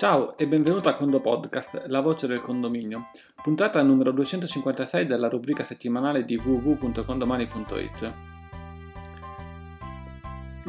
Ciao e benvenuto a Condo Podcast, la voce del condominio, puntata numero 256 della rubrica settimanale di www.condomani.it.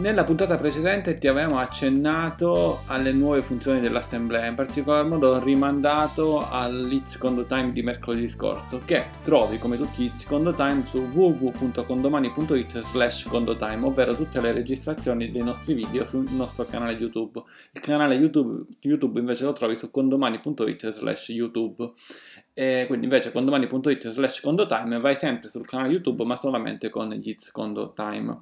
Nella puntata precedente ti avevamo accennato alle nuove funzioni dell'assemblea, in particolar modo rimandato all'It's Condo Time di mercoledì scorso, che trovi come tutti gli Condo Time su www.condomani.it slash condotime, ovvero tutte le registrazioni dei nostri video sul nostro canale YouTube. Il canale YouTube, YouTube invece lo trovi su condomani.it slash YouTube. E quindi invece condomani.it slash condotime vai sempre sul canale YouTube ma solamente con gli It's Condo Time.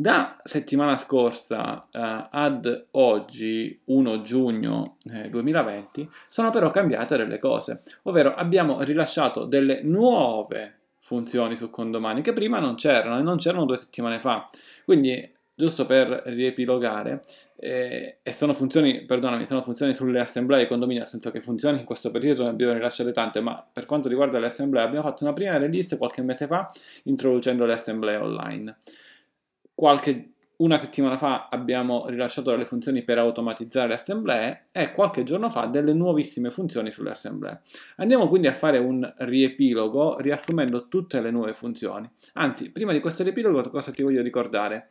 Da settimana scorsa eh, ad oggi, 1 giugno eh, 2020, sono però cambiate delle cose, ovvero abbiamo rilasciato delle nuove funzioni su Condomani che prima non c'erano e non c'erano due settimane fa. Quindi, giusto per riepilogare, eh, e sono funzioni, perdonami, sono funzioni sulle assemblee di condominio, nel senso che funzioni in questo periodo ne abbiamo rilasciate tante, ma per quanto riguarda le assemblee abbiamo fatto una prima release qualche mese fa introducendo le assemblee online. Qualche, una settimana fa abbiamo rilasciato delle funzioni per automatizzare le assemblee e qualche giorno fa delle nuovissime funzioni sulle assemblee. Andiamo quindi a fare un riepilogo riassumendo tutte le nuove funzioni. Anzi, prima di questo riepilogo cosa ti voglio ricordare?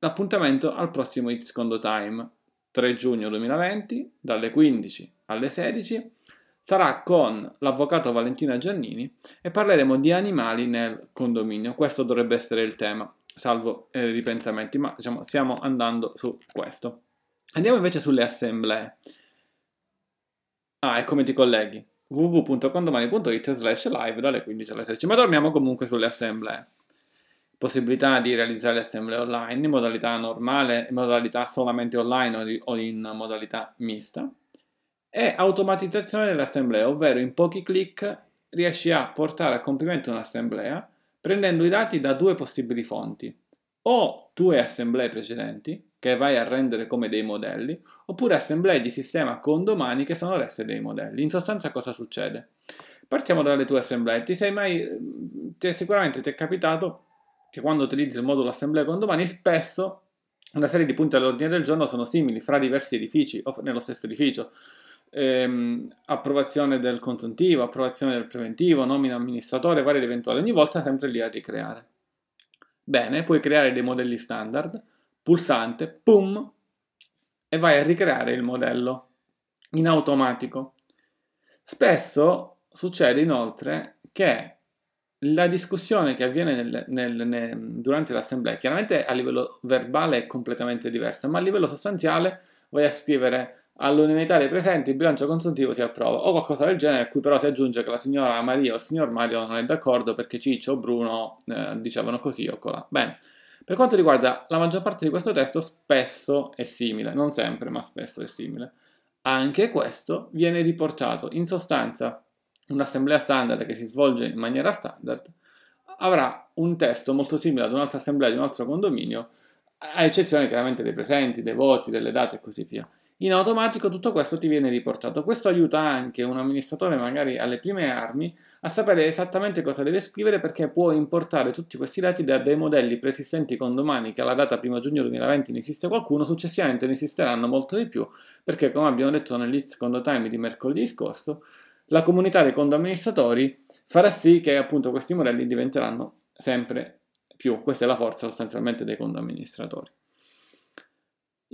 L'appuntamento al prossimo It's Condo Time, 3 giugno 2020, dalle 15 alle 16 sarà con l'avvocato Valentina Giannini e parleremo di animali nel condominio. Questo dovrebbe essere il tema salvo eh, ripensamenti, ma diciamo stiamo andando su questo. Andiamo invece sulle assemblee. Ah, e come ti colleghi? www.condomani.it slash live dalle 15 alle 16, ma torniamo comunque sulle assemblee. Possibilità di realizzare le assemblee online in modalità normale, in modalità solamente online o in modalità mista. E automatizzazione delle assemblee, ovvero in pochi clic riesci a portare a compimento un'assemblea prendendo i dati da due possibili fonti, o tue assemblee precedenti, che vai a rendere come dei modelli, oppure assemblee di sistema con domani che sono reste dei modelli. In sostanza cosa succede? Partiamo dalle tue assemblee. Ti sei mai, ti, sicuramente ti è capitato che quando utilizzi il modulo assemblea con domani spesso una serie di punti all'ordine del giorno sono simili fra diversi edifici o nello stesso edificio ehm, approvazione del consuntivo, approvazione del preventivo, nomina amministratore, vari ed eventuali, ogni volta sempre lì a ricreare. Bene, puoi creare dei modelli standard, pulsante, pum, e vai a ricreare il modello in automatico. Spesso succede inoltre che la discussione che avviene nel, nel, nel, durante l'assemblea, chiaramente a livello verbale è completamente diversa, ma a livello sostanziale vai a scrivere all'unanimità dei presenti il bilancio consuntivo si approva o qualcosa del genere a cui però si aggiunge che la signora Maria o il signor Mario non è d'accordo perché Ciccio o Bruno eh, dicevano così o colà. Bene, per quanto riguarda la maggior parte di questo testo spesso è simile, non sempre ma spesso è simile. Anche questo viene riportato in sostanza un'assemblea standard che si svolge in maniera standard avrà un testo molto simile ad un'altra assemblea di un altro condominio a eccezione chiaramente dei presenti, dei voti, delle date e così via. In automatico tutto questo ti viene riportato. Questo aiuta anche un amministratore magari alle prime armi a sapere esattamente cosa deve scrivere perché può importare tutti questi dati da dei modelli preesistenti con domani che alla data 1 giugno 2020 ne esiste qualcuno, successivamente ne esisteranno molto di più perché come abbiamo detto nell'It's Condo Time di mercoledì scorso la comunità dei condo amministratori farà sì che appunto questi modelli diventeranno sempre più. Questa è la forza sostanzialmente dei condo amministratori.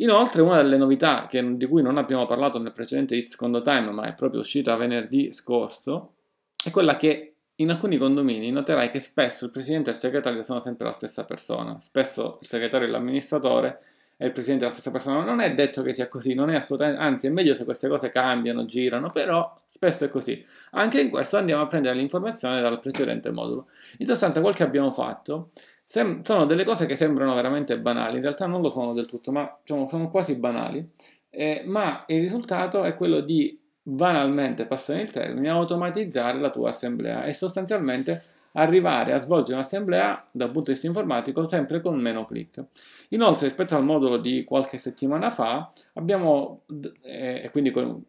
Inoltre, una delle novità che, di cui non abbiamo parlato nel precedente It's Condo Time, ma è proprio uscita venerdì scorso, è quella che in alcuni condomini noterai che spesso il presidente e il segretario sono sempre la stessa persona. Spesso il segretario e l'amministratore e il presidente è la stessa persona. Non è detto che sia così, non è assolutamente, anzi è meglio se queste cose cambiano, girano, però spesso è così. Anche in questo andiamo a prendere l'informazione dal precedente modulo. In sostanza, quel che abbiamo fatto Sem- sono delle cose che sembrano veramente banali, in realtà non lo sono del tutto, ma diciamo, sono quasi banali, eh, ma il risultato è quello di banalmente, passare il termine, automatizzare la tua assemblea e sostanzialmente arrivare a svolgere un'assemblea dal punto di vista informatico sempre con meno clic. Inoltre rispetto al modulo di qualche settimana fa abbiamo, eh, quindi con,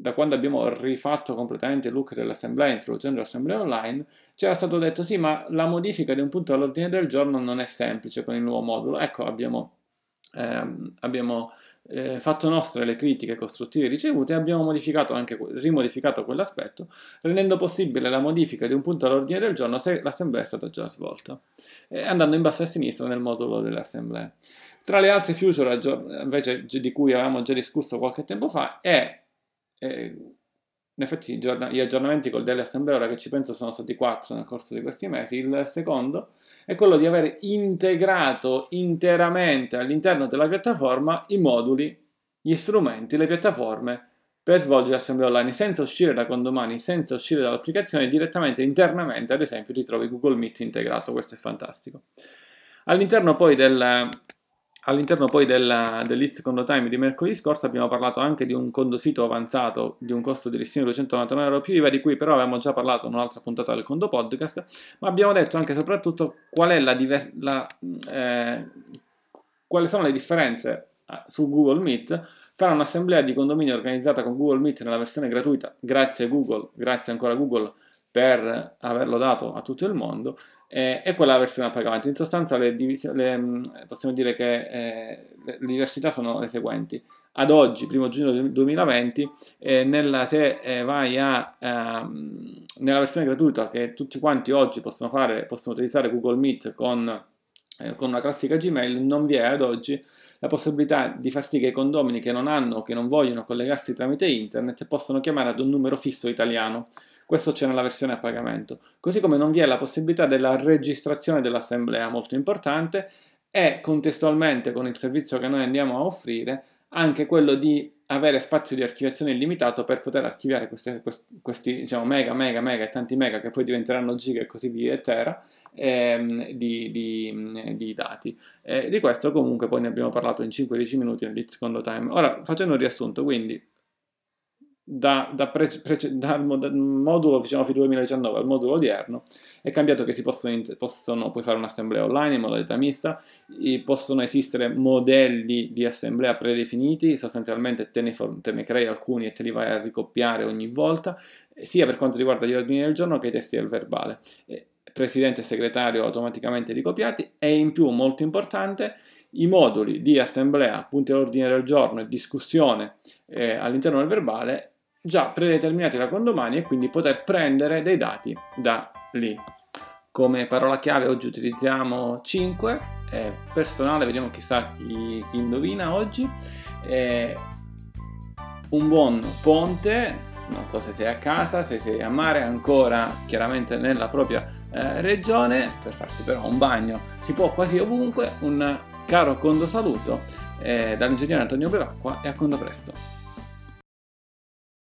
da quando abbiamo rifatto completamente il look dell'assemblea introducendo l'assemblea online, c'era stato detto sì, ma la modifica di un punto all'ordine del giorno non è semplice con il nuovo modulo. Ecco, abbiamo, ehm, abbiamo eh, fatto nostre le critiche costruttive ricevute e abbiamo modificato anche, rimodificato quell'aspetto, rendendo possibile la modifica di un punto all'ordine del giorno se l'assemblea è stata già svolta, eh, andando in basso a sinistra nel modulo dell'assemblea. Tra le altre future invece di cui avevamo già discusso qualche tempo fa è eh, in effetti gli aggiornamenti col daily assembly ora che ci penso sono stati quattro nel corso di questi mesi. Il secondo è quello di aver integrato interamente all'interno della piattaforma i moduli, gli strumenti, le piattaforme per svolgere assembly online senza uscire da condomani, senza uscire dall'applicazione, direttamente internamente, ad esempio, ritrovi Google Meet integrato, questo è fantastico. All'interno poi del, All'interno poi della, dell'East Condo Time di mercoledì scorso abbiamo parlato anche di un condo sito avanzato di un costo di listino di 299 euro più IVA, di cui però avevamo già parlato in un'altra puntata del condo podcast, ma abbiamo detto anche e soprattutto qual è la, diver- la eh, quali sono le differenze eh, su Google Meet fra un'assemblea di condominio organizzata con Google Meet nella versione gratuita, grazie Google, grazie ancora Google per averlo dato a tutto il mondo, eh, e quella versione a pagamento. In sostanza le divisi- le, mm, possiamo dire che eh, le diversità sono le seguenti. Ad oggi, primo giugno 2020, eh, nella, se eh, vai a, ehm, nella versione gratuita che tutti quanti oggi possono fare, possono utilizzare Google Meet con, eh, con una classica Gmail, non vi è ad oggi la possibilità di far sì che i condomini che non hanno o che non vogliono collegarsi tramite internet possano chiamare ad un numero fisso italiano. Questo c'è nella versione a pagamento. Così come non vi è la possibilità della registrazione dell'assemblea, molto importante, e contestualmente con il servizio che noi andiamo a offrire anche quello di avere spazio di archiviazione illimitato per poter archiviare questi, questi diciamo, mega, mega, mega e tanti mega che poi diventeranno giga e così via e tera ehm, di, di, di, dati. Eh, di questo comunque poi ne abbiamo parlato in 5-10 minuti nel secondo time. Ora facendo un riassunto, quindi da, da pre, pre, dal modulo diciamo, 2019 al modulo odierno è cambiato che si possono, possono puoi fare un'assemblea online in modalità mista, possono esistere modelli di assemblea predefiniti, sostanzialmente te ne, te ne crei alcuni e te li vai a ricoppiare ogni volta, sia per quanto riguarda gli ordini del giorno che i testi del verbale. Presidente e segretario automaticamente ricopiati e in più, molto importante, i moduli di assemblea, punti all'ordine del giorno e discussione eh, all'interno del verbale già predeterminati da condomani e quindi poter prendere dei dati da lì. Come parola chiave oggi utilizziamo 5, eh, personale, vediamo chissà chi, chi indovina oggi. Eh, un buon ponte, non so se sei a casa, se sei a mare, ancora chiaramente nella propria eh, regione, per farsi però un bagno si può quasi ovunque. Un caro condo saluto eh, dall'ingegnere Antonio Belacqua e a condo presto.